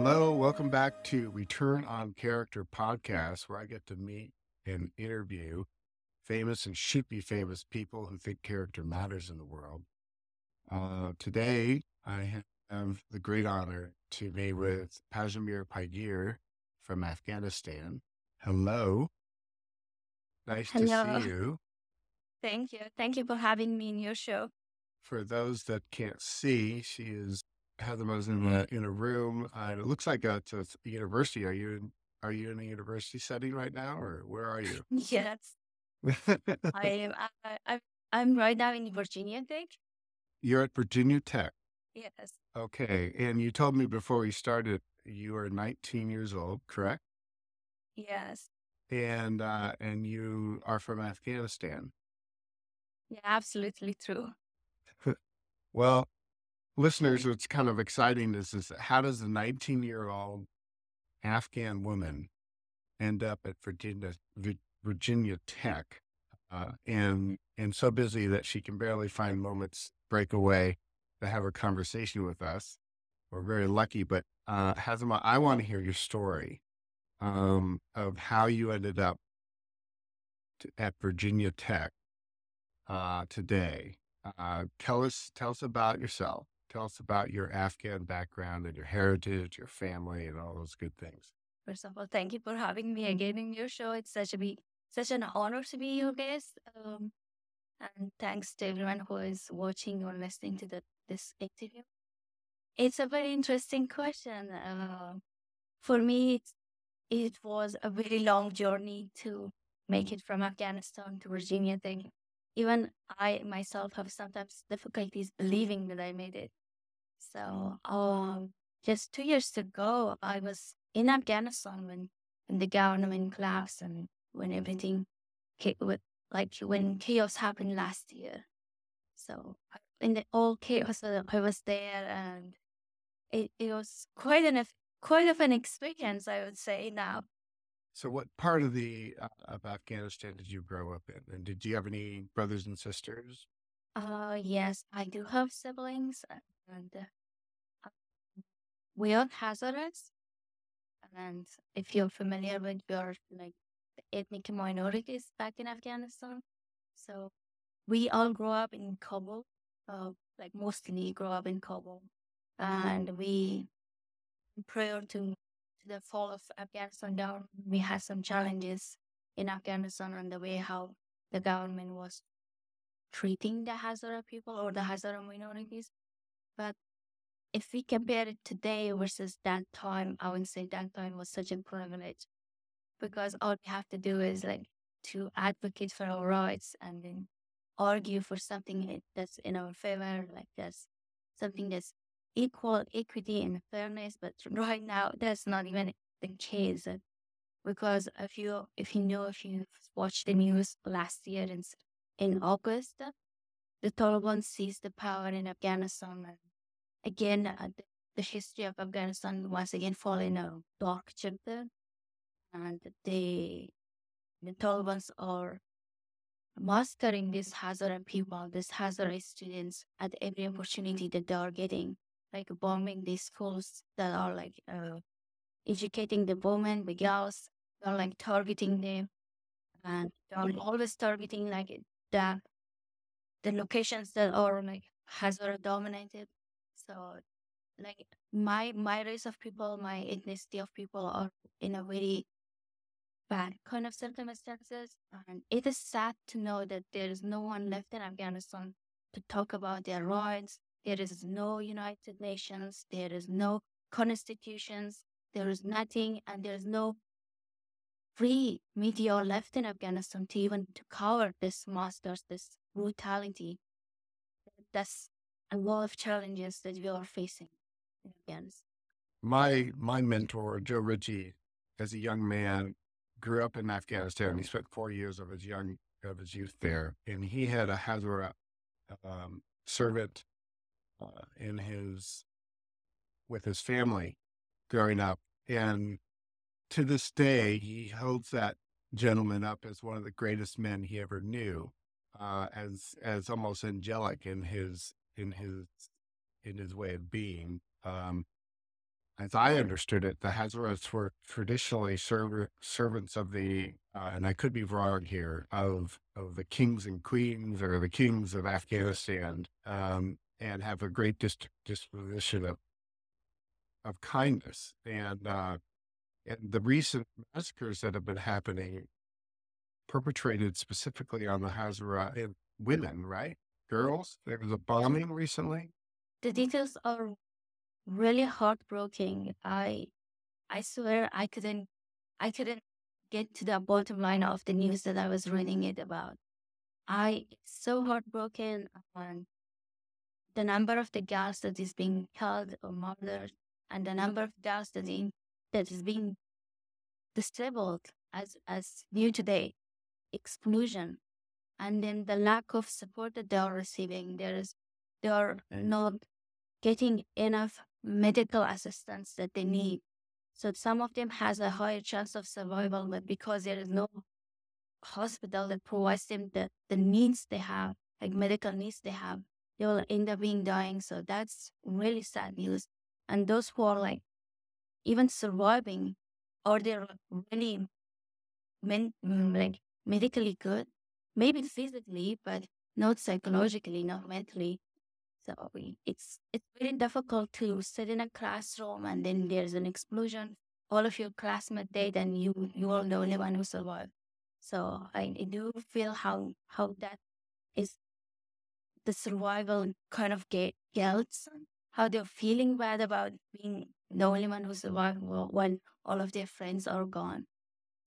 Hello, welcome back to Return on Character podcast, where I get to meet and interview famous and should be famous people who think character matters in the world. Uh, today, I have the great honor to be with Pajimir Paigeer from Afghanistan. Hello. Nice Hello. to see you. Thank you. Thank you for having me in your show. For those that can't see, she is Heather in a, in a room. Uh, it looks like a, it's a university. Are you in, are you in a university setting right now, or where are you? Yes, I am. I, I, I'm right now in Virginia Tech. You're at Virginia Tech. Yes, Okay. And you told me before we started you are 19 years old, correct? yes, And uh, and you are from Afghanistan. yeah, absolutely true. Well, listeners, what's kind of exciting is, is how does a 19 year old Afghan woman end up at Virginia Virginia Tech, uh, and and so busy that she can barely find moments break away to have a conversation with us. We're very lucky, but uh, I want to hear your story um, of how you ended up to, at Virginia Tech uh, today. Uh, tell us, tell us about yourself. Tell us about your Afghan background and your heritage, your family, and all those good things. First of all, thank you for having me again in your show. It's such a be such an honor to be your guest. Um, and thanks to everyone who is watching or listening to the, this interview. It's a very interesting question. Uh, for me, it, it was a very long journey to make it from Afghanistan to Virginia Tech. Even I myself have sometimes difficulties believing that I made it. So, um, just two years ago, I was in Afghanistan when, when the government collapsed and when everything, with, like when chaos happened last year. So, in the all chaos, uh, I was there, and it, it was quite an quite of an experience, I would say. Now, So, what part of the uh, of Afghanistan did you grow up in, and did you have any brothers and sisters? uh, yes, I do have siblings, and uh, we are Hazaras. And if you're familiar with your like ethnic minorities back in Afghanistan, so we all grow up in Kabul, uh, like mostly grow up in Kabul, and we prior to, to the fall of Afghanistan down, we had some challenges in Afghanistan on the way how the government was treating the Hazara people or the Hazara minorities. But if we compare it today versus that time, I would say that time was such a privilege because all we have to do is like to advocate for our rights and then argue for something that's in our favor, like that's something that's equal, equity, and fairness. But right now, that's not even the case. Because if you if you know if you watched the news last year in in August, the Taliban seized the power in Afghanistan. Again, uh, the, the history of Afghanistan once again fall in a dark chapter, and they the Taliban are mastering these Hazara people, these Hazara students at every opportunity that they are getting, like bombing these schools that are like uh, educating the women, the girls, they're like targeting them, and they're always targeting like the the locations that are like Hazara dominated. So like my my race of people, my ethnicity of people are in a very bad kind of circumstances. And it is sad to know that there is no one left in Afghanistan to talk about their rights. There is no United Nations. There is no constitutions. There is nothing, and there is no free media left in Afghanistan to even to cover this masters, this brutality. That's a lot of challenges that we are facing in Afghanistan. My my mentor, Joe Ritchie, as a young man, grew up in Afghanistan. He spent four years of his young of his youth there, and he had a Hazara um, servant uh, in his with his family growing up, and to this day, he holds that gentleman up as one of the greatest men he ever knew, uh, as as almost angelic in his in his in his way of being. Um, as I understood it, the Hazarats were traditionally serv- servants of the, uh, and I could be wrong here, of of the kings and queens or the kings of Afghanistan, um, and have a great dis- disposition of of kindness. And uh, and the recent massacres that have been happening, perpetrated specifically on the Hazara women, right? Girls. There was a bombing recently. The details are really heartbreaking. I I swear I couldn't I couldn't get to the bottom line of the news that I was reading it about. I so heartbroken and the number of the girls that is being killed or murdered and the number of girls that in, that is being disabled as as new today exclusion and then the lack of support that they are receiving there is they are not getting enough medical assistance that they mm-hmm. need. So some of them has a higher chance of survival, but because there is no hospital that provides them the, the needs they have, like medical needs they have, they will end up being dying. So that's really sad news. And those who are like even surviving or they're really men, like medically good, maybe physically, but not psychologically, not mentally. So it's it's very difficult to sit in a classroom and then there's an explosion. All of your classmates dead and you you are the only one who survived. So I, I do feel how how that is the survival kind of guilt, how they're feeling bad about being the only one who survived when all of their friends are gone.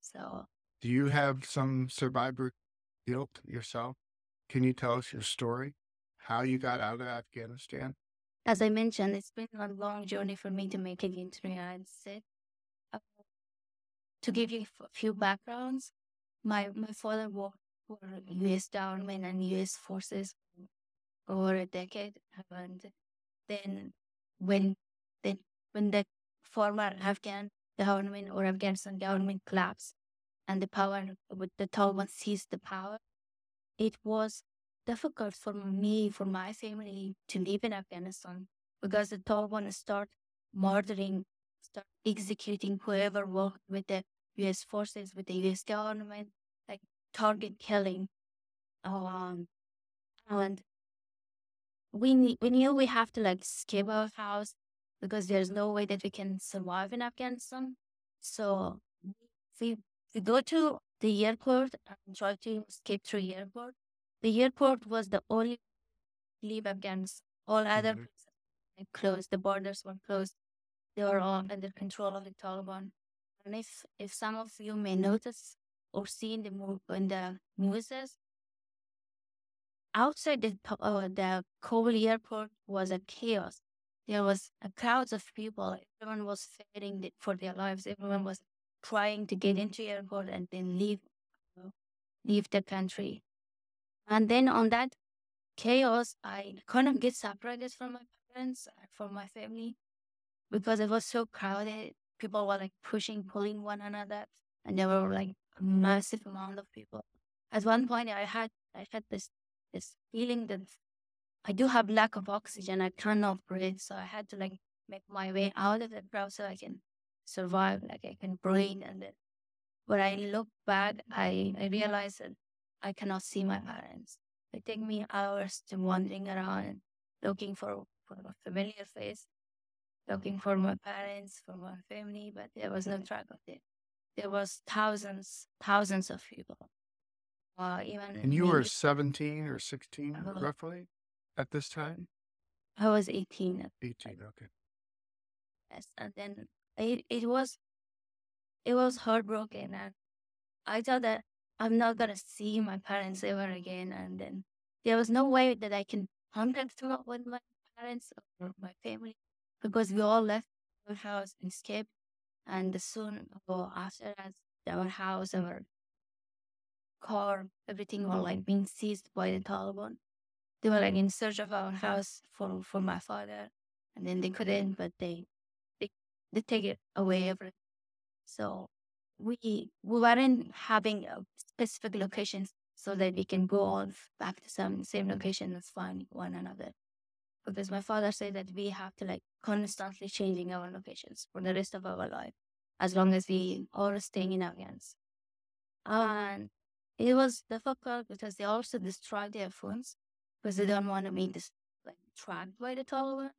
So do you have some survivor guilt yourself? Can you tell us your story? how you got out of Afghanistan? As I mentioned, it's been a long journey for me to make it into the. Uh, to give you a few backgrounds, my, my father worked for U.S. government and U.S. forces over a decade, and then when then when the former Afghan government or Afghanistan government collapsed and the power with the Taliban seized the power, it was difficult for me, for my family to live in Afghanistan because the Taliban start murdering, start executing whoever worked with the U.S. forces, with the U.S. government, like target killing. Um, and we we knew we have to like escape our house because there's no way that we can survive in Afghanistan. So we we go to the airport and try to escape through the airport. The airport was the only leave Afghans. All other mm-hmm. places closed. The borders were closed. They were all under control of the Taliban. And if if some of you may notice or see in the in the news, outside the uh, the Kabul airport was a chaos. There was a crowds of people. Everyone was fighting for their lives. Everyone was trying to get into the airport and then leave leave the country. And then on that chaos, I kind of get separated from my parents, uh, from my family, because it was so crowded. People were like pushing, pulling one another, and there were like a massive amount of people. At one point, I had I had this this feeling that I do have lack of oxygen. I cannot breathe, so I had to like make my way out of the crowd so I can survive, like I can breathe. And then when I look back, I I realize that I cannot see my parents. It take me hours to wandering around looking for, for a familiar face, looking for my parents, for my family, but there was no track of it. There was thousands, thousands of people. Uh, even and you were 17 or 16 uh, roughly at this time? I was 18. 18, okay. Yes, and then it, it was it was heartbroken and I thought that I'm not gonna see my parents ever again. And then there was no way that I can contact with my parents or my family because we all left our house and escaped. And soon after that, our house, our car, everything were like being seized by the Taliban. They were like in search of our house for, for my father. And then they couldn't, but they they take it away mm-hmm. everything. So we we weren't having a specific locations so that we can go all back to some same location and find one another. because my father said that we have to like constantly changing our locations for the rest of our life as long as we are staying in Afghanistan. And it was difficult because they also destroyed their phones because they don't want to be dis- like tracked by the Taliban.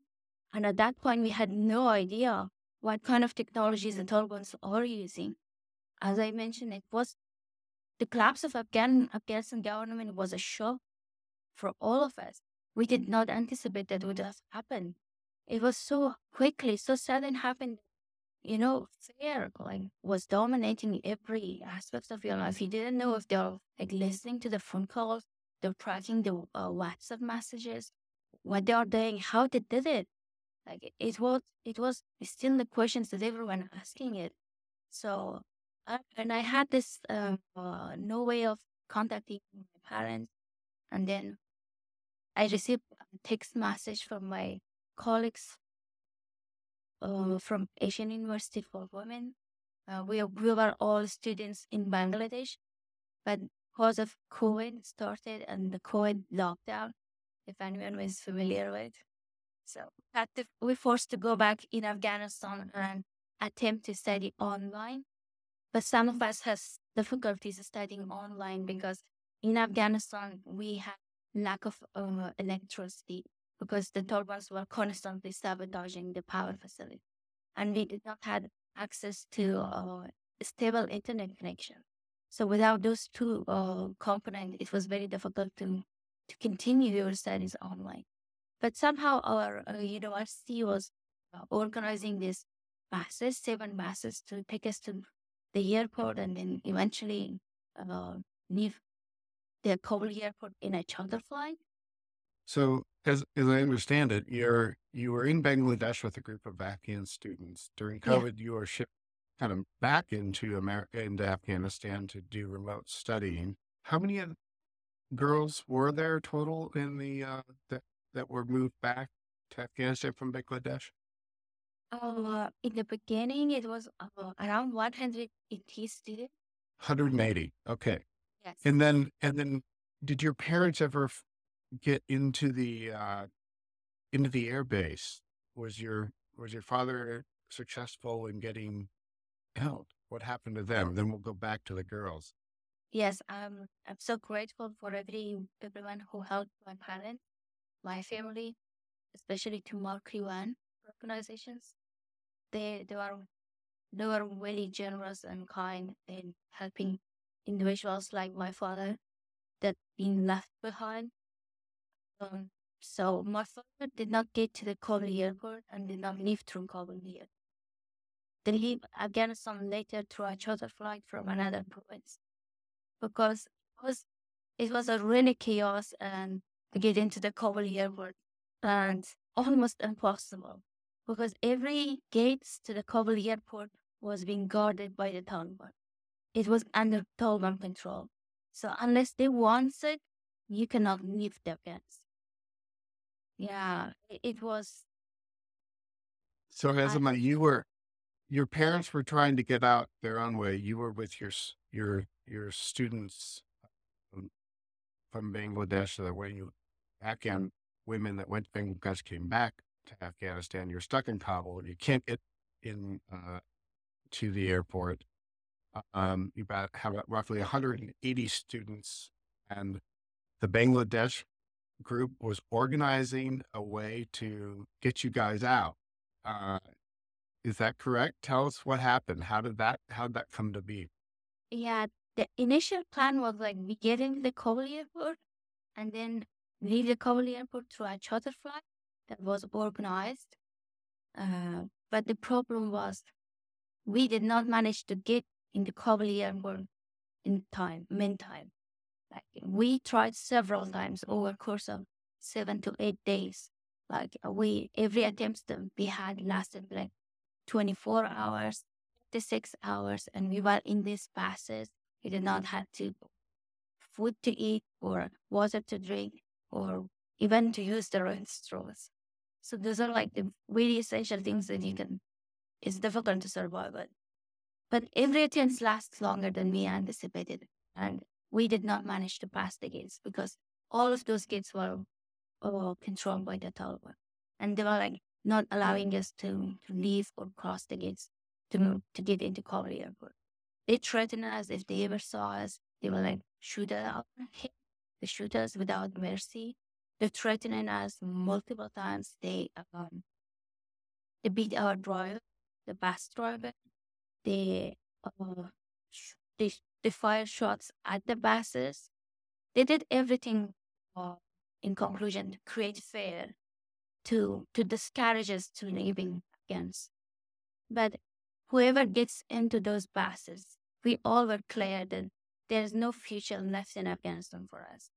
And at that point, we had no idea what kind of technologies the Taliban are using. As I mentioned, it was the collapse of Afghan Afghanistan government was a shock for all of us. We did not anticipate that would have happened. It was so quickly, so sudden happened. You know, fear like was dominating every aspect of your life. You didn't know if they're like listening to the phone calls, they're tracking the uh, WhatsApp messages, what they are doing, how they did it. Like it was, it was still the questions that everyone asking it. So, uh, and I had this uh, uh, no way of contacting my parents, and then I received a text message from my colleagues uh, from Asian University for Women. Uh, we, we were all students in Bangladesh, but because of COVID started and the COVID lockdown, if anyone was familiar with. So had to, we forced to go back in Afghanistan and attempt to study online. But some of us has difficulties studying online because in Afghanistan we had lack of uh, electricity because the Taliban were constantly sabotaging the power facility, and we did not have access to uh, stable internet connection. So without those two uh, components, it was very difficult to to continue your studies online. But somehow our uh, university was uh, organizing these buses, seven buses to take us to the airport and then eventually uh, leave the Kabul airport in a charter flight. So, as as I understand it, you're you were in Bangladesh with a group of Afghan students during Yeah. COVID. You were shipped kind of back into America into Afghanistan to do remote studying. How many of- girls were there total in the uh, that that were moved back to Afghanistan from Bangladesh? Uh, in the beginning, it was uh, around 180 students. 180. Okay. Yes. And then, and then, did your parents ever f- get into the uh, into the air base? Was your was your father successful in getting out? What happened to them? Then we'll go back to the girls. Yes, I'm I'm so grateful for every everyone who helped my parents, my family, especially to Mark Yuan organizations. They they were they were really generous and kind in helping individuals like my father that been left behind. Um, so my father did not get to the Kabul airport and did not leave through Kabul yet. They leave Afghanistan later through a charter flight from another province because it was it was a really chaos and get into the Kabul airport and almost impossible because every gates to the Kabul airport was being guarded by the Taliban. It was under Taliban control. So unless they want it, you cannot leave the Afghanistan. Yeah, it, was. So, I, you were your parents were trying to get out their own way. You were with your your your students um, from Bangladesh. That when you Afghan women that went to Bangladesh came back to Afghanistan, you're stuck in Kabul. You can't get in uh, to the airport. Um, you have roughly 180 students, and the Bangladesh group was organizing a way to get you guys out. Uh, is that correct? Tell us what happened. How did that how did that come to be? yeah, the initial plan was like we get into the Kabul airport and then the Kabul airport through a charter flight that was organized. Uh, but the problem was we did not manage to get in the Kabul airport in time, meantime. Like we tried several times over course of seven to eight days. Like we every attempt that we had lasted like 24 hours, 56 hours, and we were in these passes. We did not have to food to eat or water to drink or even to use their own restrooms. So those are like the really essential things that you can. It's difficult to survive it, but every attempt lasts longer than we anticipated, and we did not manage to pass the gates because all of those gates were uh, controlled by the Taliban. And they were like not allowing us to, to leave or cross the gates to move, to get into Kabul airport. They threatened us if they ever saw us, they were like shoot us, shoot us without mercy. They threatened us multiple times. They um, they beat our driver, the bus driver. They uh, sh- they they fire shots at the buses. They did everything. Uh, in conclusion, to create fear, to to discourage us to leaving against. But whoever gets into those buses, we all were clear that there's no future left in Afghanistan for us.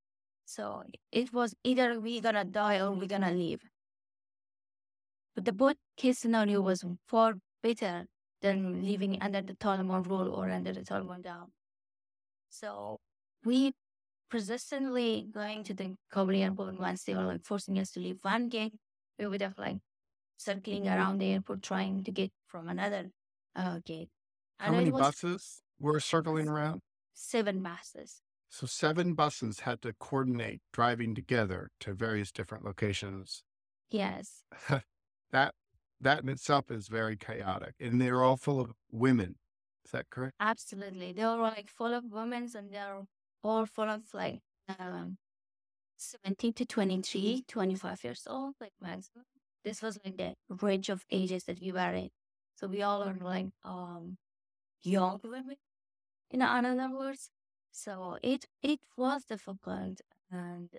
So it was either we're gonna die or we're gonna leave. But the both case scenario was far better than living under the Taliban rule or under the Taliban down. So we persistently going to the Kabul airport once they were like forcing us to leave one gate, we would have like circling around the airport trying to get from another uh, gate. How many buses were circling around? Seven buses. So seven buses had to coordinate driving together to various different locations. Yes. that that in itself is very chaotic, and they're all full of women. Is that correct? Absolutely. They were like full of women, and they're all full of like um, 17 to 23, 25 years old, like maximum. This was like the range of ages that we were in. So we all are like um young women, in other words. So it it was difficult, and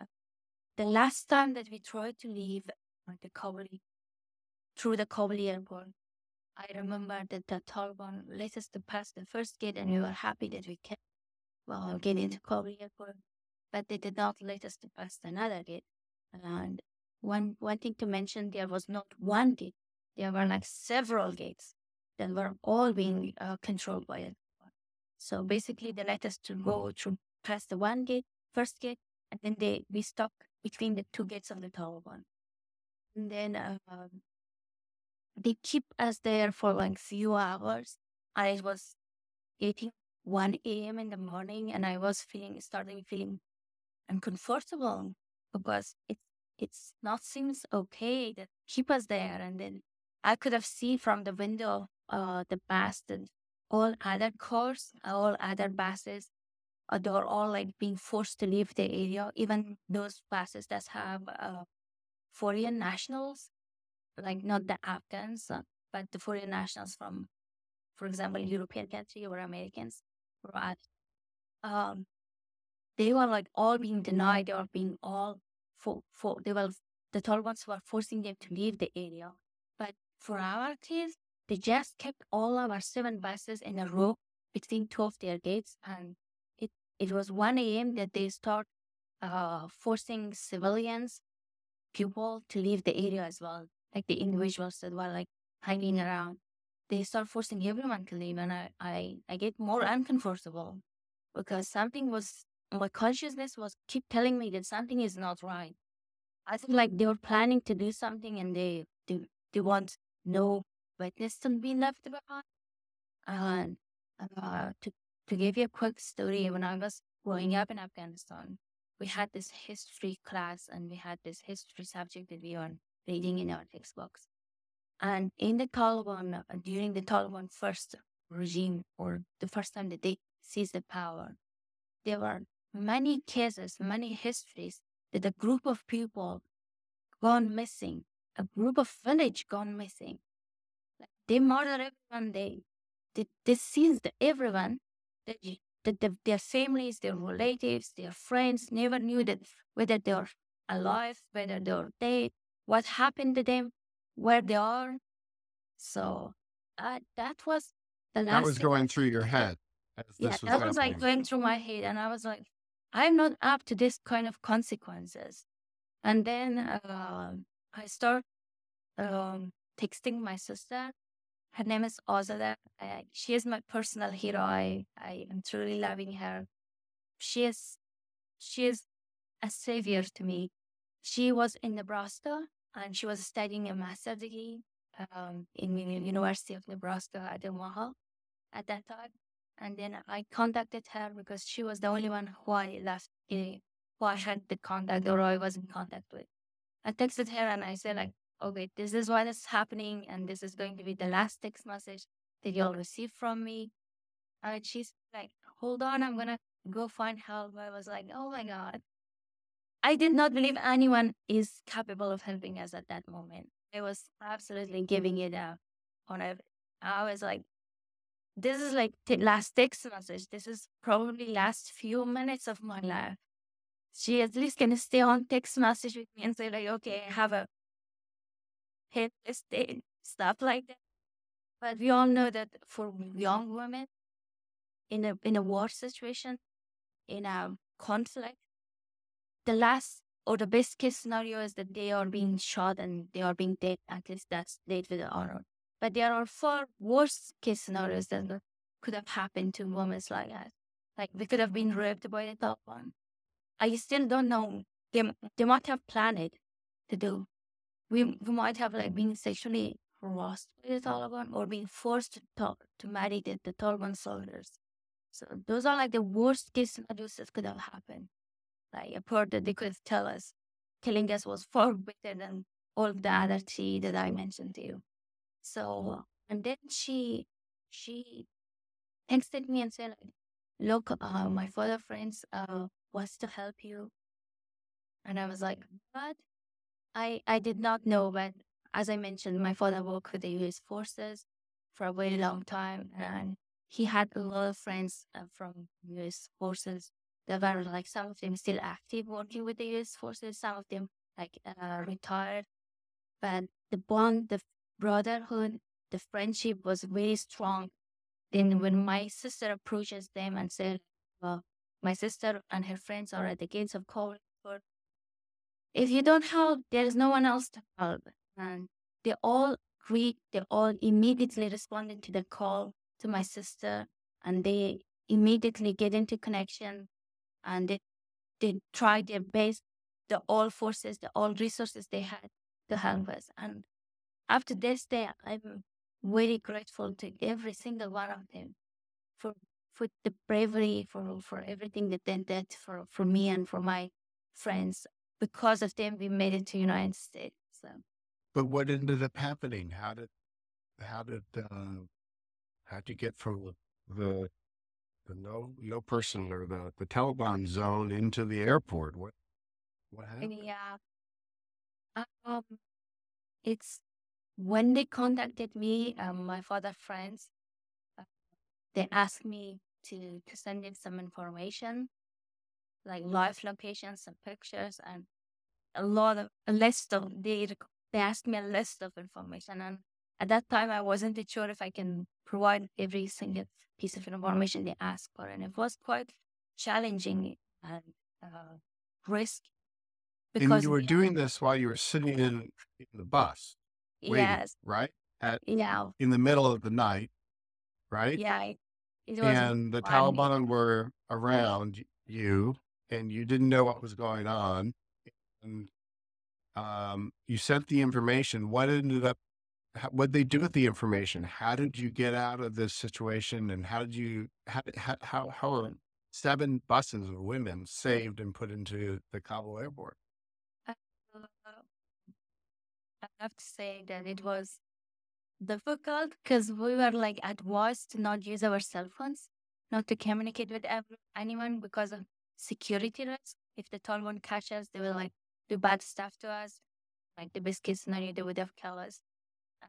uh, the last time that we tried to leave uh, the Kabul through the Kabul airport, I remember that the Taliban let us to pass the first gate, and we were happy that we can well get into Kabul airport, but they did not let us to pass another gate. And one one thing to mention, there was not one gate; there were like several gates that were all being uh, controlled by it. So basically, they let us to go through past the one gate, first gate, and then they we stuck between the two gates of the tower one. And then uh, they keep us there for like few hours. And it was getting 1 a.m. in the morning, and I was feeling starting feeling uncomfortable because it it's not seems okay that keep us there. And then I could have seen from the window uh, the bus and all other cars, all other buses, uh, they're all like being forced to leave the area. Even those buses that have uh, foreign nationals, like not the Afghans, uh, but the foreign nationals from, for example, European country or Americans, right? Um, they were like all being denied. They were being all for for they were the Taliban were forcing them to leave the area. But for our case, they just kept all of our seven buses in a row between two of their gates, and it it was one a.m. that they start uh, forcing civilians, people to leave the area as well, like the individuals that were like hanging around. They start forcing everyone to leave, and I I, I get more uncomfortable because something was my consciousness was keep telling me that something is not right. I think like they were planning to do something and they they, they want no witness to be left behind. And uh, to, to give you a quick story, when I was growing up in Afghanistan, we had this history class and we had this history subject that we were reading in our textbooks. And in the Taliban, uh, during the Taliban first regime or the first time that they seized the power, there were many cases, many histories that a group of people gone missing, a group of village gone missing. They murder everyone. They they, they seized everyone. That, that the, their families, their relatives, their friends never knew that whether they're alive, whether they're dead, what happened to them, where they are. So uh, that was the last. That was going through your head. yeah, was that was like going through my head, and I was like, I'm not up to this kind of consequences. And then uh, I start um, texting my sister her name is Ozada. she is my personal hero. I, I am truly loving her. She is, she is a savior to me. She was in Nebraska and she was studying a master's degree um, in the University of Nebraska at Omaha at that time. And then I contacted her because she was the only one who I left who I had the contact or I was in contact with. I texted her and I said like, okay, this is what is happening and this is going to be the last text message that you'll receive from me. And she's like, hold on, I'm gonna go find help. I was like, oh my God. I did not believe anyone is capable of helping us at that moment. I was absolutely giving it up on it. I was like, this is like the last text message. This is probably last few minutes of my life. She at least can stay on text message with me and say like, okay, have a hit day, stuff like that. But we all know that for young women in a in a war situation, in a conflict, the last or the best case scenario is that they are being shot and they are being dead. At least that's dead with the honor. But there are far worse case scenarios that could have happened to women like that. Like they could have been raped by the Taliban. I still don't know. They, they might have planned to do. We, we might have like been sexually harassed by the Taliban or being forced to talk to marry the, the Taliban soldiers. So those are like the worst case scenarios that could have happened. Like a part that they could tell us, killing us was far better than all the other three that I mentioned to you. So and then she she texted me and said, "Look, uh, my father friends uh wants to help you," and I was like, "What?" I I did not know, but as I mentioned, my father worked with the U.S. forces for a very long time, and he had a lot of friends uh, from U.S. forces that were like some of them still active working with the U.S. forces, some of them like uh, retired, but the bond, the brotherhood, the friendship was very strong. Then when my sister approaches them and said, well, my sister and her friends are at the gates of Kabul. If you don't help, there is no one else to help. And they all agreed, they all immediately responded to the call to my sister and they immediately get into connection and they, they tried their best, the all forces, the all resources they had to help us. And after this day, I'm very grateful to every single one of them for for the bravery, for for everything that they did for for me and for my friends. Because of them, we made it to United States. So. But what ended up happening? How did how did uh, how did you get from the the no no person or the the Taliban zone into the airport? What what happened? Yeah. Um, it's when they contacted me, um, my father friends, uh, they asked me to, to send in some information, like live locations, and pictures, and a lot of a list of they they asked me a list of information, and at that time I wasn't sure if I can provide every single piece of information they asked for, and it was quite challenging and uh, risky. And you were doing this while you were sitting in, in the bus waiting, yes, right? At yeah, in the middle of the night, right? yeah, it And the. Taliban were around you, and you didn't know what was going on. And um, you sent the information. What ended up? What they do with the information? How did you get out of this situation? And how did you? How how how, are seven buses of women saved and put into the Kabul airport? Uh, I have to say that it was difficult because we were like advised to not use our cell phones, not to communicate with anyone because of security risks. If the Taliban catch us, they will like do bad stuff to us. Like the best case scenario, they would have killed us.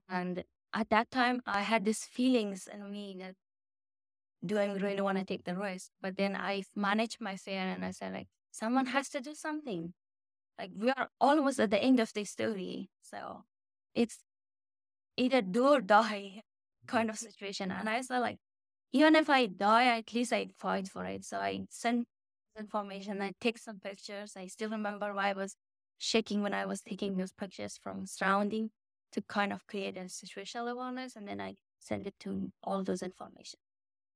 And at that time, I had these feelings in me that do I really want to take the risk? But then I managed my fear and I said like, someone has to do something. Like we are almost at the end of the story, so it's either do or die kind of situation. And I said like, even if I die, at least I fight for it. So I sent information. I take some pictures. I still remember why I was shaking when I was taking those pictures from surrounding to kind of create a situational awareness, and then I send it to all those information.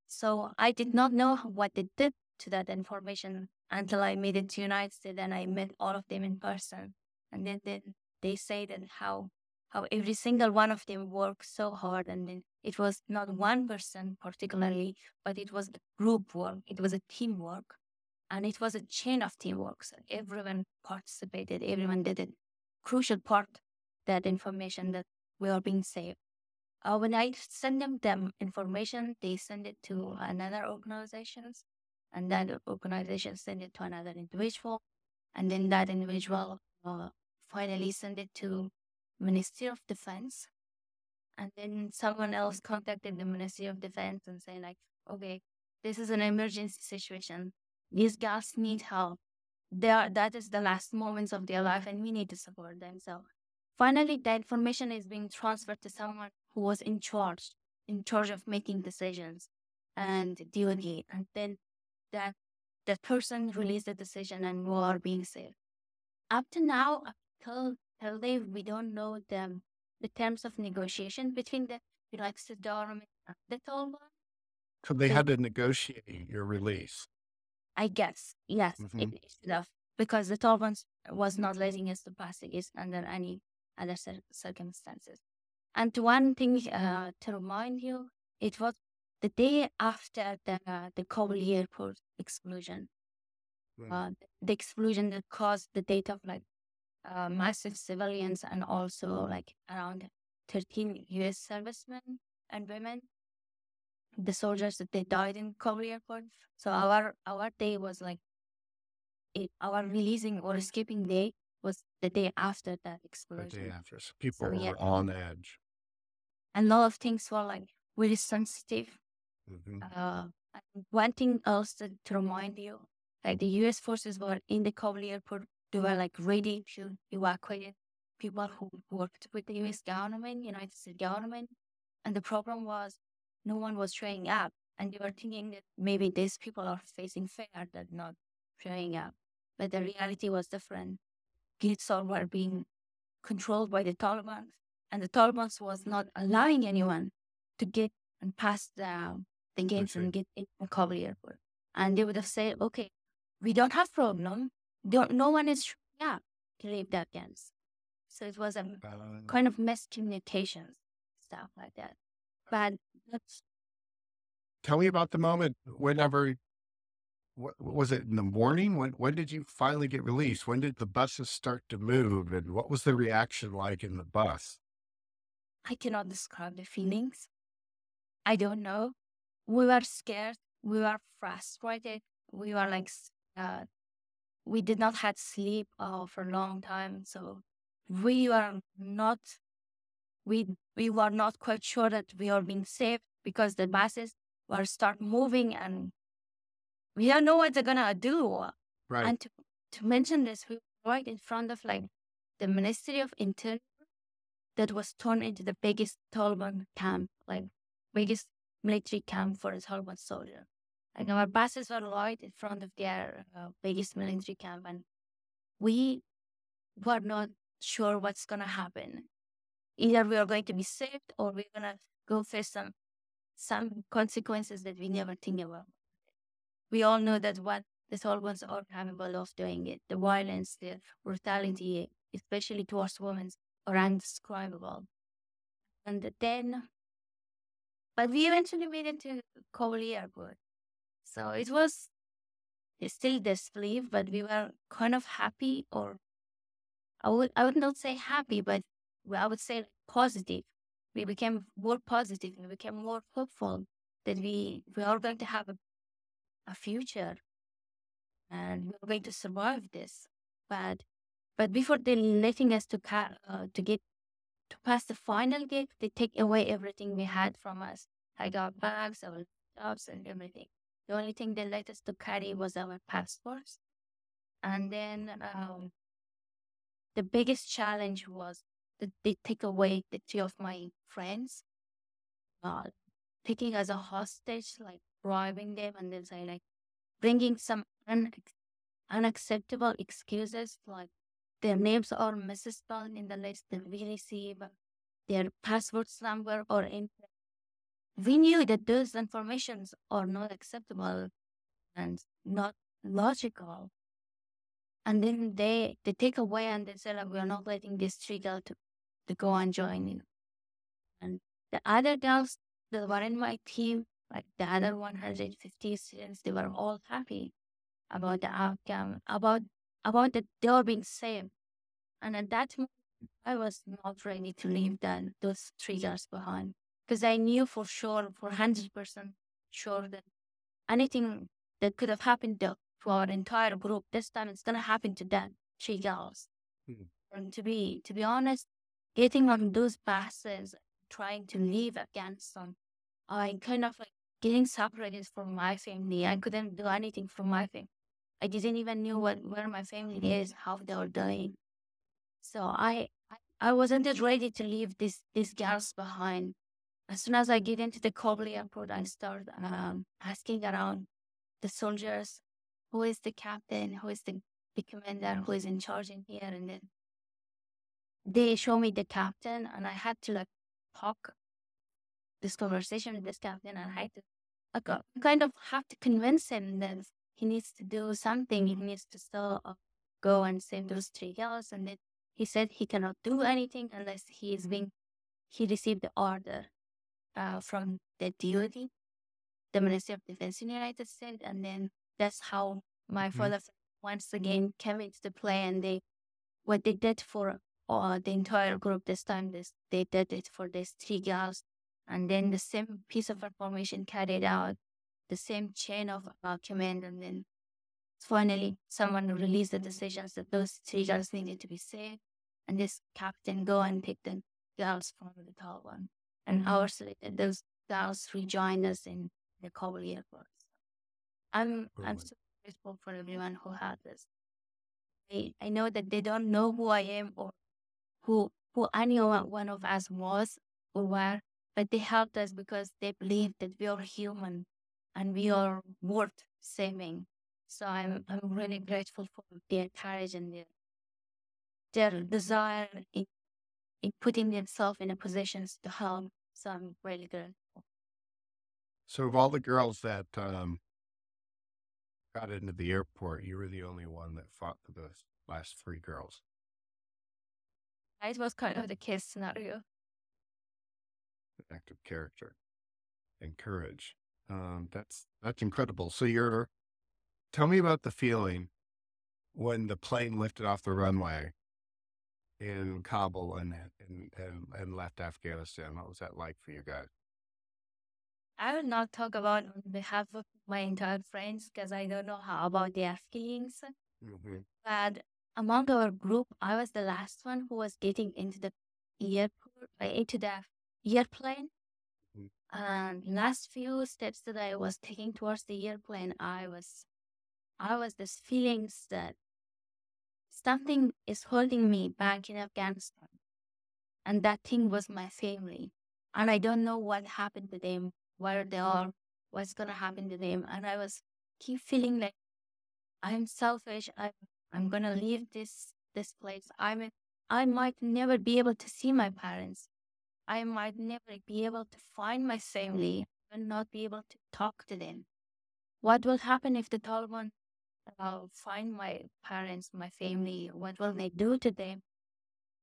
So I did not know what they did to that information until I made it to United States and I met all of them in person. And then, then they say that how how every single one of them worked so hard and then it was not one person particularly, but it was group work. It was a teamwork. And it was a chain of teamwork. So everyone participated, everyone did it. Crucial part that information that we are being saved. Uh, when I send them them information, they send it to another organizations, and that organization send it to another individual, and then that individual uh, finally send it to Ministry of Defense, and then someone else contacted the Ministry of Defense and saying like, okay, this is an emergency situation. These girls need help. They are, that is the last moments of their life, and we need to support them. So finally, the information is being transferred to someone who was in charge, in charge of making decisions and doing it. And then that that person released the decision and we are being saved. Up to now, up till till they, we don't know the the terms of negotiation between the United States government and the Taliban. So they had to negotiate your release. I guess yes, it Mhm. is enough because the Taliban was not letting us to pass the case under any other cir- circumstances. And one thing uh, to remind you, it was the day after the uh, the Kabul airport explosion, Right. uh, the explosion that caused the death of like uh, massive civilians and also like around 13 U.S. servicemen and women, the soldiers that they died in Kabul airport. So our our day was like it, our releasing or escaping day was the day after that explosion. the day after. So people So, were yeah. on edge. And a lot of things were like really sensitive. Mhm. Uh, one thing else to, to remind you, like the U.S. forces were in the Kabul airport. They were like ready to evacuate people who worked with the U.S. government, United States government. And the problem was no one was showing up. And they were thinking that maybe these people are facing fear that not showing up. But the reality was different. Gates all were being controlled by the Taliban. And the Taliban was not allowing anyone to get and pass the, the gates see. and get in Kabul airport. And they would have said, okay, we don't have problem. Don't, no one is showing up to leave the Afghans. So it was a kind of miscommunications, stuff like that. But that's tell me about the moment whenever what was it in the morning when when did you finally get released when did the buses start to move and what was the reaction like in the bus I cannot describe the feelings. I don't know. We were scared. We were frustrated. We were like, uh, we did not had sleep uh, for a long time. So we were not, we we were not quite sure that we are being safe because the buses were start moving and we don't know what they're gonna do. right And to, to mention this, we were right in front of like the Ministry of Interior that was turned into the biggest Taliban camp, like biggest military camp for a Taliban soldier. Like our buses were right in front of their uh, biggest military camp, and we were not sure what's gonna happen. Either we are going to be saved or we're gonna go face some some consequences that we never think about. We all know that what the Talibans are capable of doing it. The violence, the brutality, especially towards women, are indescribable. And then, but we eventually made it to Kabul airport. So it was still disbelief, but we were kind of happy, or I would I would not say happy, but I would say positive. We became more positive. We became more hopeful that we we are going to have a, a future, and we're going to survive this. But but before they letting us to uh, to get to pass the final gate, they take away everything we had from us, like our bags, our jobs, and everything. The only thing they let us to carry was our passports. And then um, the biggest challenge was they take away the two of my friends, uh, taking as a hostage, like bribing them, and then saying like bringing some un- unacceptable excuses, like their names are misspelled in the list that we receive, their passwords number or in. We knew that those informations are not acceptable and not logical. And then they they take away and they say like we are not letting this girls to, to go and join you. And the other girls that were in my team, like the other 150 students, they were all happy. about the outcome, about about the door being saved. And at that moment, I was not ready to leave that those three girls behind because I knew for sure, for hundred percent sure that anything that could have happened to, to our entire group this time, it's gonna happen to them, three girls. Mhm. And to be to be honest, getting on those buses, trying to leave Afghanistan, I kind of like getting separated from my family. I couldn't do anything for my family. I didn't even know what where my family is, how they were doing. So I I, wasn't ready to leave these these girls behind. As soon as I get into the Kabul airport, I start um, asking around the soldiers, who is the captain, who is the, the commander, who is in charge in here, and then they show me the captain, and I had to like talk this conversation with this captain, and I had to like, uh, kind of have to convince him that he needs to do something. He needs to still uh, go and save those three girls, and then he said he cannot do anything unless he is being he received the order uh, from the DoD, the Ministry of Defense in the United States, and then that's how my Mhm. father once again came into the play, and they what they did for uh, the entire group this time, this they did it for these three girls, and then the same piece of information carried out, the same chain of uh, command, and then finally someone released the decisions that those three girls needed to be saved, and this captain go and pick the girls from the Taliban. And hours later, those girls rejoined us in the Kabul airport. I'm I'm so grateful for everyone who had this. I, I know that they don't know who I am or who who any one of us was or were, but they helped us because they believe that we are human and we are worth saving. So I'm I'm really grateful for their courage and their their desire in, in putting themselves in a positions to help. So I'm really grateful. So of all the girls that um, got into the airport, you were the only one that fought for those last three girls. It was kind of the case scenario. Active character and courage. Um, that's that's incredible. So you're tell me about the feeling when the plane lifted off the runway in Kabul and and and, and left Afghanistan. What was that like for you guys? I will not talk about on behalf of my entire friends because I don't know how about their feelings. Mm-hmm. But among our group, I was the last one who was getting into the airport, into the airplane. Mhm. And last few steps that I was taking towards the airplane, I was, I was this feelings that something is holding me back in Afghanistan, and that thing was my family, and I don't know what happened to them, where they are, what's gonna happen to them, and I was keep feeling like I'm selfish. I I'm gonna leave this this place. I'm I might never be able to see my parents. I might never be able to find my family and not be able to talk to them. What will happen if the Taliban uh, find my parents, my family? What will they do to them?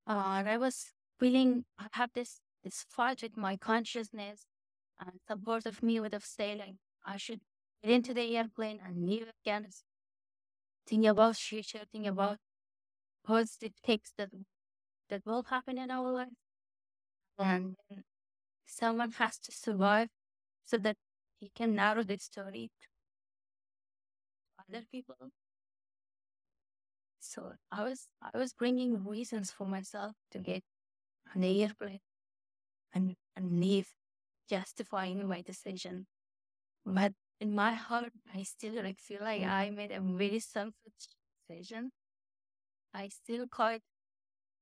Uh, and I was feeling I have this this fight with my consciousness, and some part of me would have said like I should get into the airplane and leave Afghanistan think about future, think about positive things that that will happen in our life. And someone has to survive so that he can narrow the story to other people. So I was I was bringing reasons for myself to get on the airplane and and leave, justifying my decision. But in my heart, I still like feel like mm. I made a very selfish decision. I still quite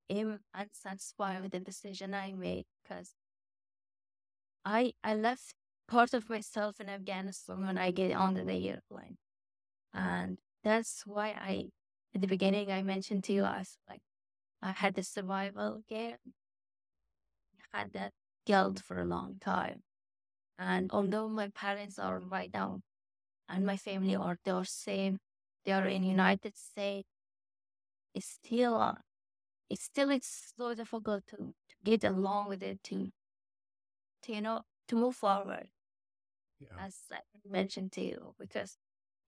am unsatisfied with the decision I made because I I left part of myself in Afghanistan when I get onto the airplane, and that's why I at the beginning I mentioned to you I was like I had the survival gear, had that guilt for a long time. And although my parents are right now and my family are they're safe, they are in United States, it's still uh, it's still it's so difficult to, to get along with it to to you know to move forward Yeah. as I mentioned to you because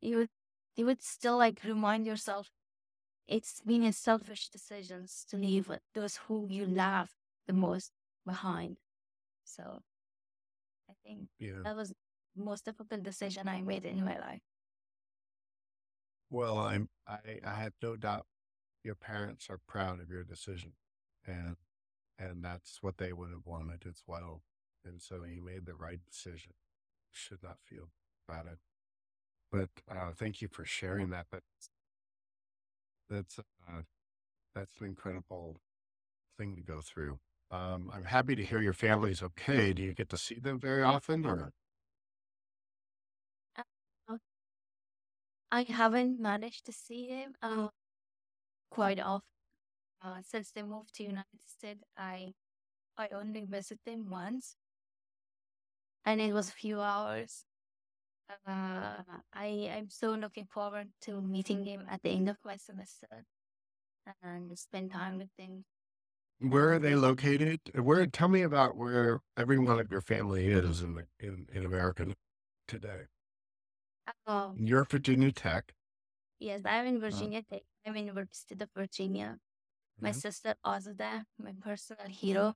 you would you would still like remind yourself it's been a selfish decisions to leave those who you love the most behind. So think Yeah. that was the most difficult decision I made in my life. Well, I'm, I, I have no doubt your parents are proud of your decision and, and that's what they would have wanted as well. And so you made the right decision. Should not feel bad. it. But, uh, thank you for sharing that. But that's, uh, that's an incredible thing to go through. Um, I'm happy to hear your family's okay. Do you get to see them very often or? Uh, I haven't managed to see him uh, quite often. Uh, since they moved to United States, I I only visited them once, and it was a few hours. Uh, I I'm so looking forward to meeting him at the end of my semester and spend time with them. Where are they located? Where? Tell me about where every one of your family is in the, in, in America today. Um, You're Virginia Tech. yes, I'm in Uh, Virginia Tech. I'm in University of Virginia. My mhm. sister Azada, my personal hero,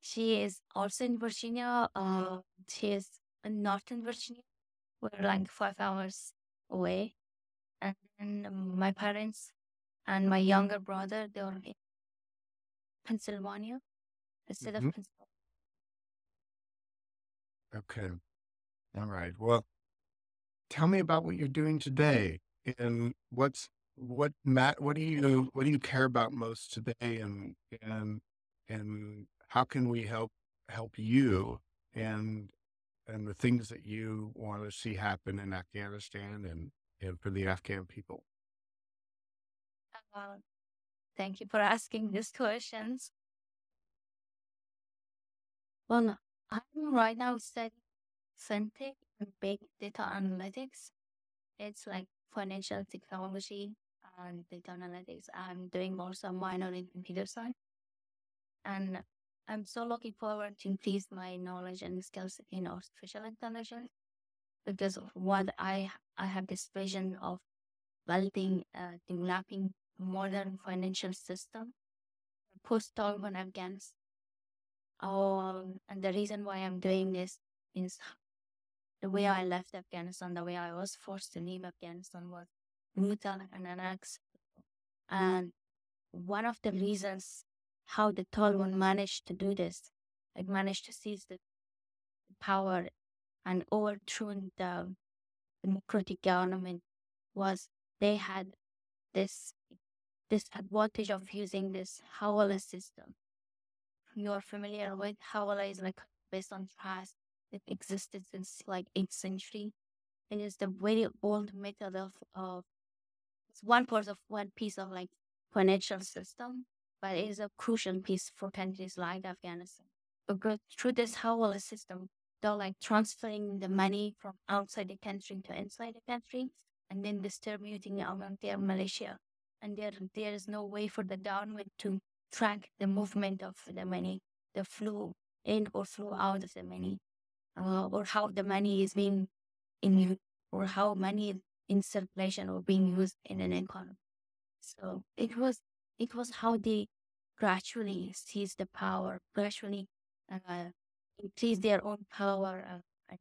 she is also in Virginia. Uh, she is in Northern Virginia. We're like five hours away. And my parents and my younger brother, they're in Pennsylvania instead of Mhm. Pennsylvania. Okay. All right. Well, tell me about what you're doing today and what's what Matt. What do you what do you care about most today, and and and how can we help help you and and the things that you want to see happen in Afghanistan and and for the Afghan people. Uh, thank you for asking these questions. Well, I'm right now studying fintech and big data analytics. It's like financial technology and data analytics. I'm doing also minor in computer science. And I'm so looking forward to increase my knowledge and skills in artificial intelligence because of what I I have this vision of building, uh, developing modern financial system post Taliban Afghanistan. Um, and the reason why I'm doing this is the way I left Afghanistan, the way I was forced to leave Afghanistan was brutal and unacceptable. And one of the reasons how the Taliban managed to do this, like managed to seize the power and overthrow the democratic government, was they had this this advantage of using this Hawala system. You're familiar with Hawala is like based on trust. It existed since like 8th century. It is the very old method of, of it's one part of one piece of like financial system, but it is a crucial piece for countries like Afghanistan. Because through this Hawala system, they're like transferring the money from outside the country to inside the country and then distributing it among their militia. And there there is no way for the government to track the movement of the money, the flow in or flow out of the money, uh, or how the money is being in or how money is in circulation or being used in an economy. So it was it was how they gradually seized the power, gradually uh, increase their own power uh,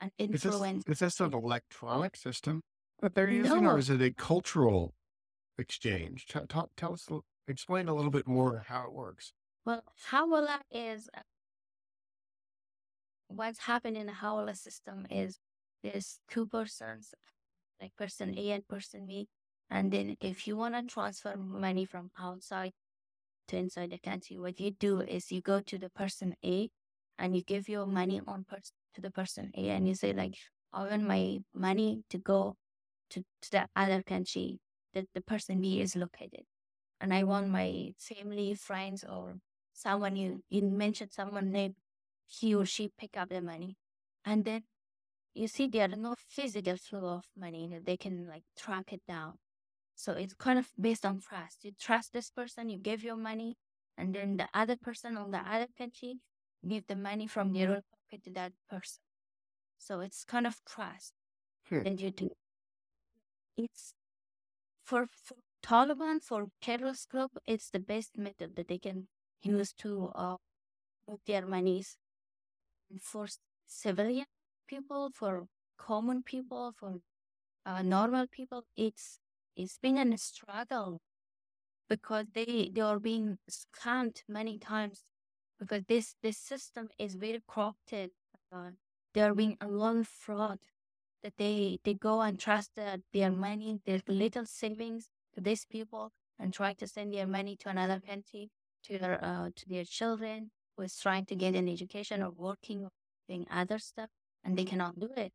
and, and Is this influence. is this an electronic system that they're using, or is it a cultural exchange? Tell, tell, tell us, explain a little bit more how it works. well, Hawala is uh, what's happened in the Hawala system is there's two persons, like person A and person B, and then if you want to transfer money from outside to inside the country, what you do is you go to the person A and you give your money on pers- to the person A and you say like, I want my money to go to, to the other country that the person B is located. And I want my family, friends, or someone you, you mentioned someone name, he or she pick up the money. And then you see there are no physical flow of money that they can like track it down. So it's kind of based on trust. You trust this person, you give your money, and then the other person on the other country give the money from their own pocket to that person. So it's kind of trust Hmm. that you do. it's for, for Taliban, for terrorist group, it's the best method that they can use to uh, move their monies. For civilian people, for common people, for uh, normal people, it's it's been a struggle because they they are being scammed many times because this this system is very corrupted. Uh, they are being a lot of fraud that they they go and trust their, their money, their little savings to these people and try to send their money to another country to their uh, to their children who is trying to get an education or working or doing other stuff and they cannot do it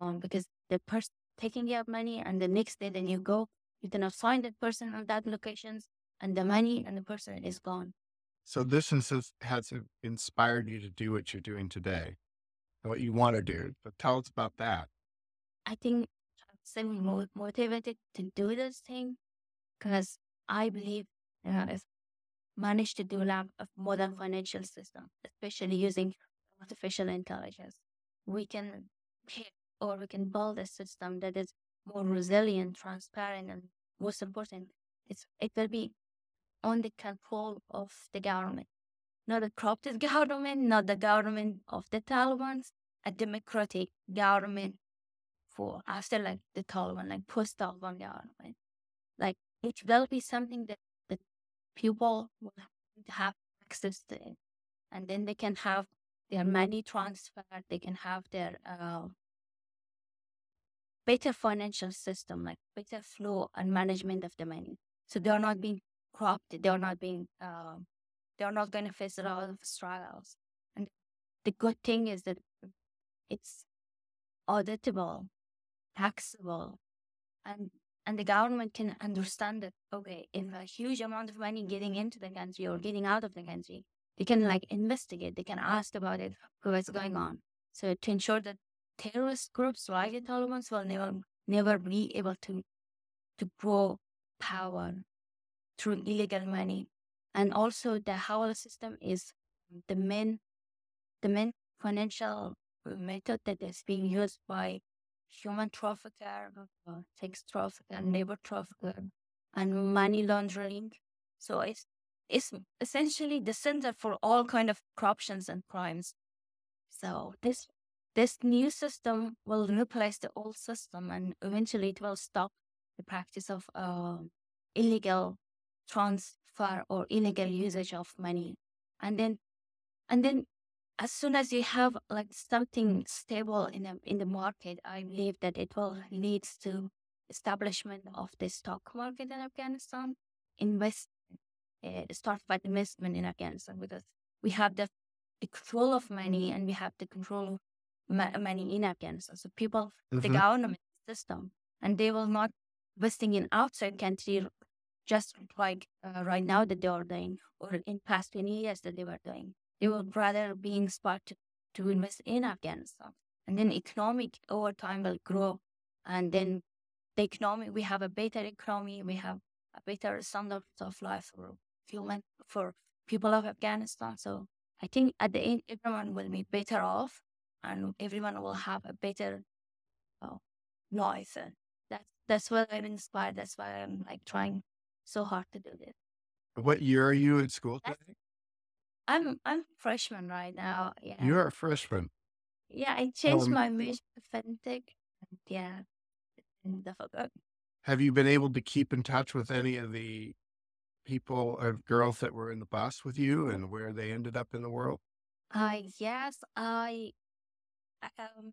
um, because the person taking your money and the next day then you go you cannot find that person on that locations and the money and the person is gone So this has, has inspired you to do what you're doing today what you want to do. But tell us about that. I think i'm mo- motivated to do this thing because i believe uh, if managed to develop a modern financial system especially using artificial intelligence we can or we can build a system that is more resilient, transparent, and most important, it's, it will be on the control of the government. Not a corrupted government, not the government of the Taliban, a democratic government for after like the Taliban, like post Taliban government. Like it will be something that the people will have access to it. And then they can have their money transferred, they can have their uh, better financial system, like better flow and management of the money. So they're not being corrupted. They're not being, uh, they're not going to face a lot of struggles. And the good thing is that it's auditable, taxable, and and the government can understand that okay, if a huge amount of money getting into the country or getting out of the country, they can like investigate. They can ask about it, what's going on. So to ensure that terrorist groups like the Taliban will never never be able to to grow power through illegal money. And also the Hawala system is the main the main financial method that is being used by human trafficker, uh, sex trafficker, labor trafficker, and money laundering. So it's it's essentially the center for all kind of corruptions and crimes. So this this new system will replace the old system and eventually it will stop the practice of uh, illegal transfer or illegal usage of money. And then, and then as soon as you have like something stable in the, in the market, I believe that it will lead to establishment of the stock market in Afghanistan, invest, uh, start by investment in Afghanistan because we have the, the control of money and we have the control of money in Afghanistan. So people, mm-hmm. the government system, and they will not investing in outside country just like uh, right now that they are doing, or in past 20 years that they were doing. They will rather be inspired to, invest in Afghanistan. And then economic over time will grow. And then the economy, we have a better economy, we have a better standard of life for human, for people of Afghanistan. So I think at the end, everyone will be better off and everyone will have a better uh, life. And that's that's what I'm inspired. That's why I'm like trying so hard to do this. What year are you in school? I'm I'm freshman right now. Yeah. You're a freshman. Yeah, I changed um, my major to fintech. Yeah. Have you been able to keep in touch with any of the people or girls that were in the bus with you and where they ended up in the world? Uh yes, I um,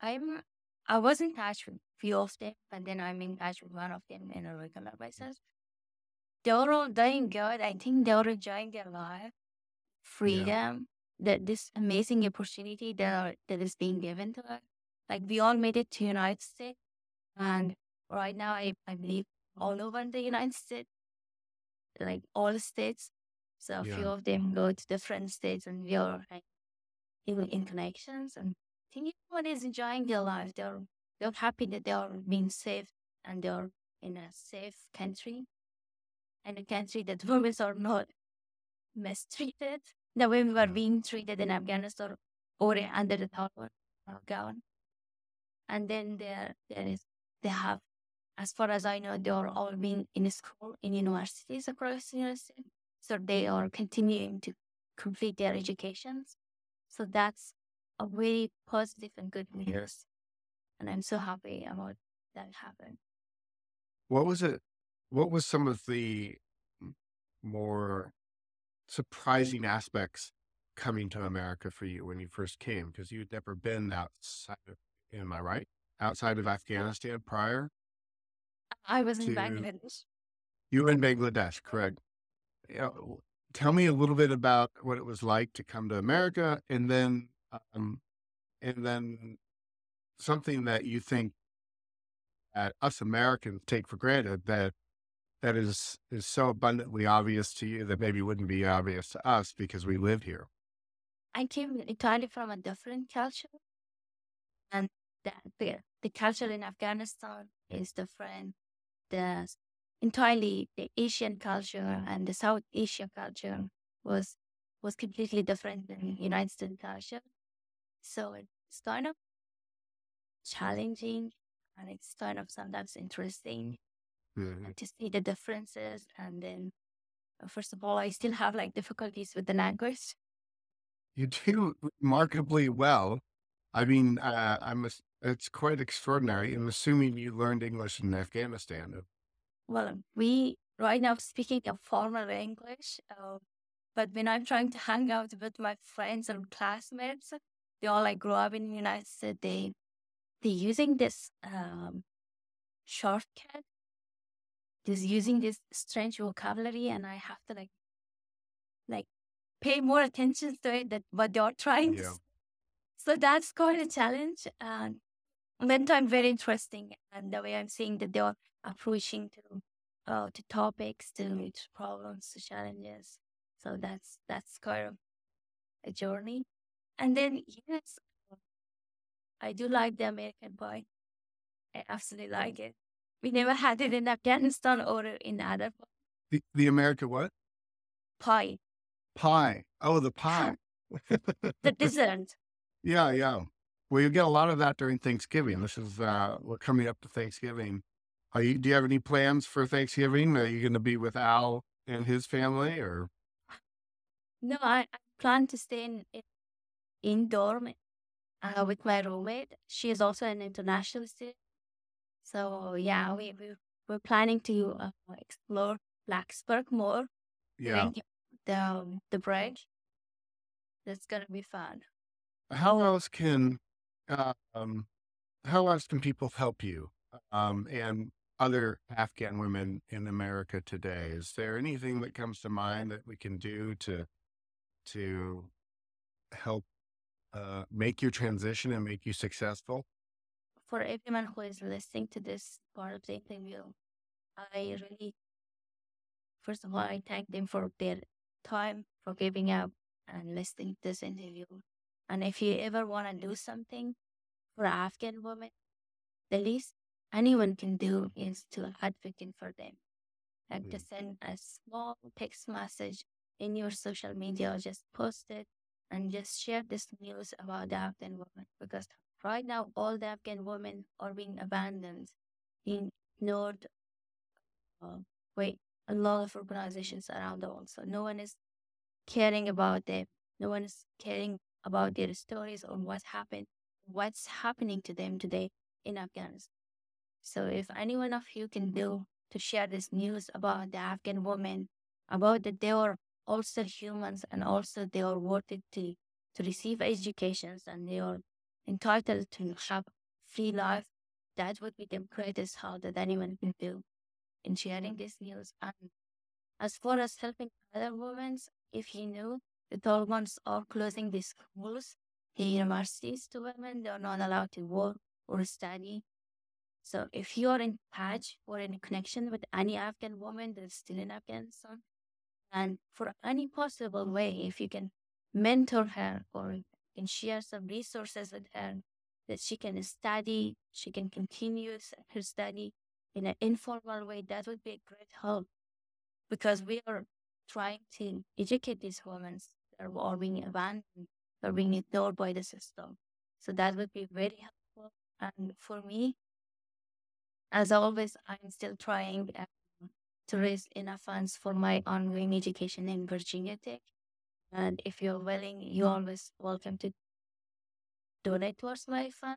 I'm I was in touch with few of them, but then I'm in touch with one of them in a regular basis. They're all doing good. I think they're enjoying their life, freedom, yeah. that this amazing opportunity that are, that is being given to us. Like we all made it to United States, and right now I I believe all over the United States, like all states. So a yeah. few of them go to different states, and we are like even in connections and I think everyone is enjoying their life. They're they're happy that they are being safe and they're in a safe country, and a country that women are not mistreated. The women were mm-hmm. being treated in Afghanistan or under the Taliban government. And then there there is they have as far as I know, they are all being in school in universities across the United States. So they are continuing to complete their educations. So that's a very positive and good news. And I'm so happy about that happened. What was it? What was some of the more surprising aspects coming to America for you when you first came? Because you'd never been outside of, am I right? Outside of Afghanistan prior? I was in Bangladesh. You were in Bangladesh, correct? Yeah. w- Tell me a little bit about what it was like to come to America and then, um, and then something that you think that us Americans take for granted that that is is so abundantly obvious to you that maybe wouldn't be obvious to us because we live here. I came entirely from a different culture, and the the, the culture in Afghanistan is different. The entirely the Asian culture and the South Asia culture was was completely different than United States culture. So it's kind of challenging, and it's kind of sometimes interesting Mhm. to see the differences. And then, uh, first of all, I still have like difficulties with the language. You do remarkably well. I mean, uh, I'm ass- it's quite extraordinary. I'm assuming you learned English in Afghanistan. Well, we right now speaking a formal English, uh, but when I'm trying to hang out with my friends and classmates, they all like grow up in the United States. They they using this um, shortcut, just using this strange vocabulary, and I have to like like pay more attention to it than what they're trying to. Yeah. s- So that's quite a challenge, and that time very interesting, and the way I'm seeing that they're approaching to uh, to topics, to, to problems, to challenges. So that's that's kind of a journey. And then yes, I do like the American pie. I absolutely like it. We never had it in Afghanistan or in other The, the America what? pie. Pie. Oh, the pie. The dessert. yeah, yeah. Well, you get a lot of that during Thanksgiving. This is uh, we're coming up to Thanksgiving. Are you? Do you have any plans for Thanksgiving? Are you going to be with Al and his family, or No, I, I plan to stay in, in indoor uh, with my roommate. She is also an international student. So yeah, we, we we're planning to uh, explore Blacksburg more yeah? the the break. That's gonna be fun. How else can uh, um, how else can people help you um, and other Afghan women in America today? Is there anything that comes to mind that we can do to to help uh, make your transition and make you successful? For everyone who is listening to this part of the interview, I really, first of all, I thank them for their time, for giving up and listening to this interview. And if you ever want to do something for Afghan women, the least anyone can do is to advocate for them. Like to Mm. send a small text message in your social media, or just post it and just share this news about the Afghan women. Because right now, all the Afghan women are being abandoned, ignored. Uh, wait, a lot of organizations around the world. So no one is caring about them. No one is caring about their stories or what happened, what's happening to them today in Afghanistan. So if any one of you can do to share this news about the Afghan women, about that they are also humans and also they are worthy to, to receive educations and they are entitled to have free life, that would be the greatest help that anyone can do in sharing this news. And as far as helping other women, if you know the Taliban's are closing the schools, the universities to women, they're not allowed to work or study. So if you are in touch or in connection with any Afghan woman that's still in Afghanistan, and for any possible way, if you can mentor her or can share some resources with her that she can study, she can continue her study in an informal way, that would be a great help because we are trying to educate these women that are being abandoned, are being ignored by the system. So that would be very helpful. And for me, as always, I'm still trying uh, to raise enough funds for my ongoing education in Virginia Tech. And if you're willing, you're always welcome to donate towards my fund.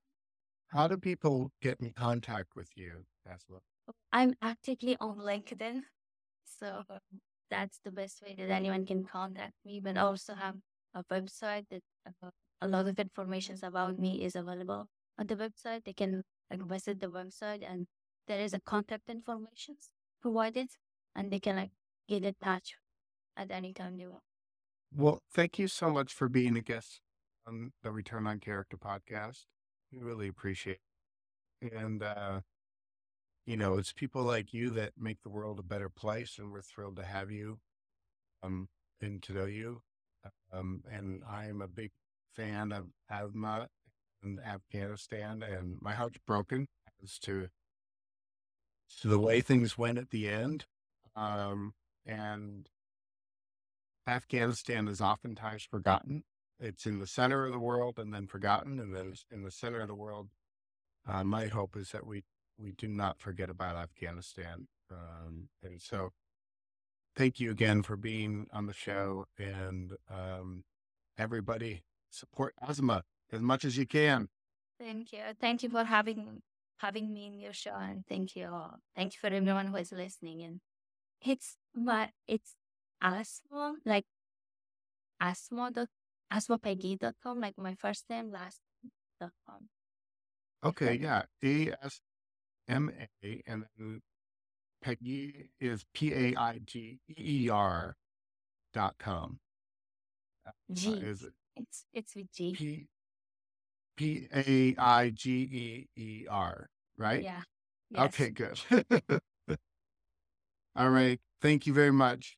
How do people get in contact with you, Asma? I'm actively on LinkedIn. So that's the best way that anyone can contact me. But I also have a website that uh, a lot of information about me is available on the website. They can like visit the website and there is a contact information provided and they can like get in touch at any time they want. Well, thank you so much for being a guest on the Return on Character podcast. We really appreciate it. And, uh, you know, it's people like you that make the world a better place, and we're thrilled to have you um, and to know you. Um, and I'm a big fan of Asma in Afghanistan, and my heart's broken as to, to the way things went at the end. Um, and Afghanistan is oftentimes forgotten. It's in the center of the world and then forgotten, and then in the center of the world. Uh, my hope is that we we do not forget about Afghanistan. Um, and so, thank you again for being on the show, and um, everybody support Asma as much as you can. Thank you. Thank you for having having me in your show, and thank you. Thank you for everyone who is listening. And it's my it's Asma like Asma dot asmapaigeer.com, like my first name, last name dot com. Okay, yeah, A S M A, and then Paigeer is P A I G E R dot com. Uh, G. is it It's it's with G. P P A I G E E R, right? Yeah. Yes. Okay, good. All right. Thank you very much.